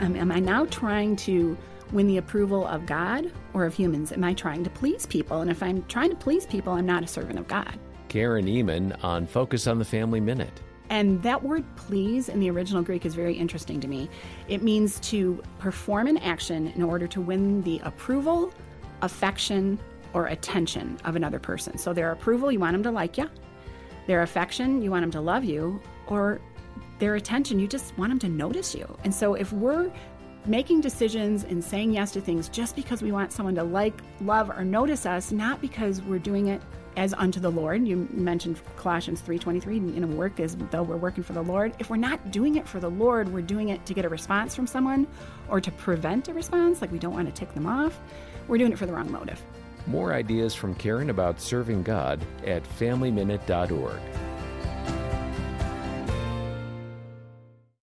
Um, am I now trying to win the approval of God or of humans? Am I trying to please people? And if I'm trying to please people, I'm not a servant of God. Karen Ehman on Focus on the Family Minute. And that word please in the original Greek is very interesting to me. It means to perform an action in order to win the approval, affection, or attention of another person. So their approval, you want them to like you. Their affection, you want them to love you. Or their attention, you just want them to notice you. And so if we're making decisions and saying yes to things just because we want someone to like, love, or notice us, not because we're doing it as unto the Lord. You mentioned Colossians 3:23, you know, work as though we're working for the Lord. If we're not doing it for the Lord, we're doing it to get a response from someone or to prevent a response, like we don't want to tick them off. We're doing it for the wrong motive. More ideas from Karen about serving God at FamilyMinute.org.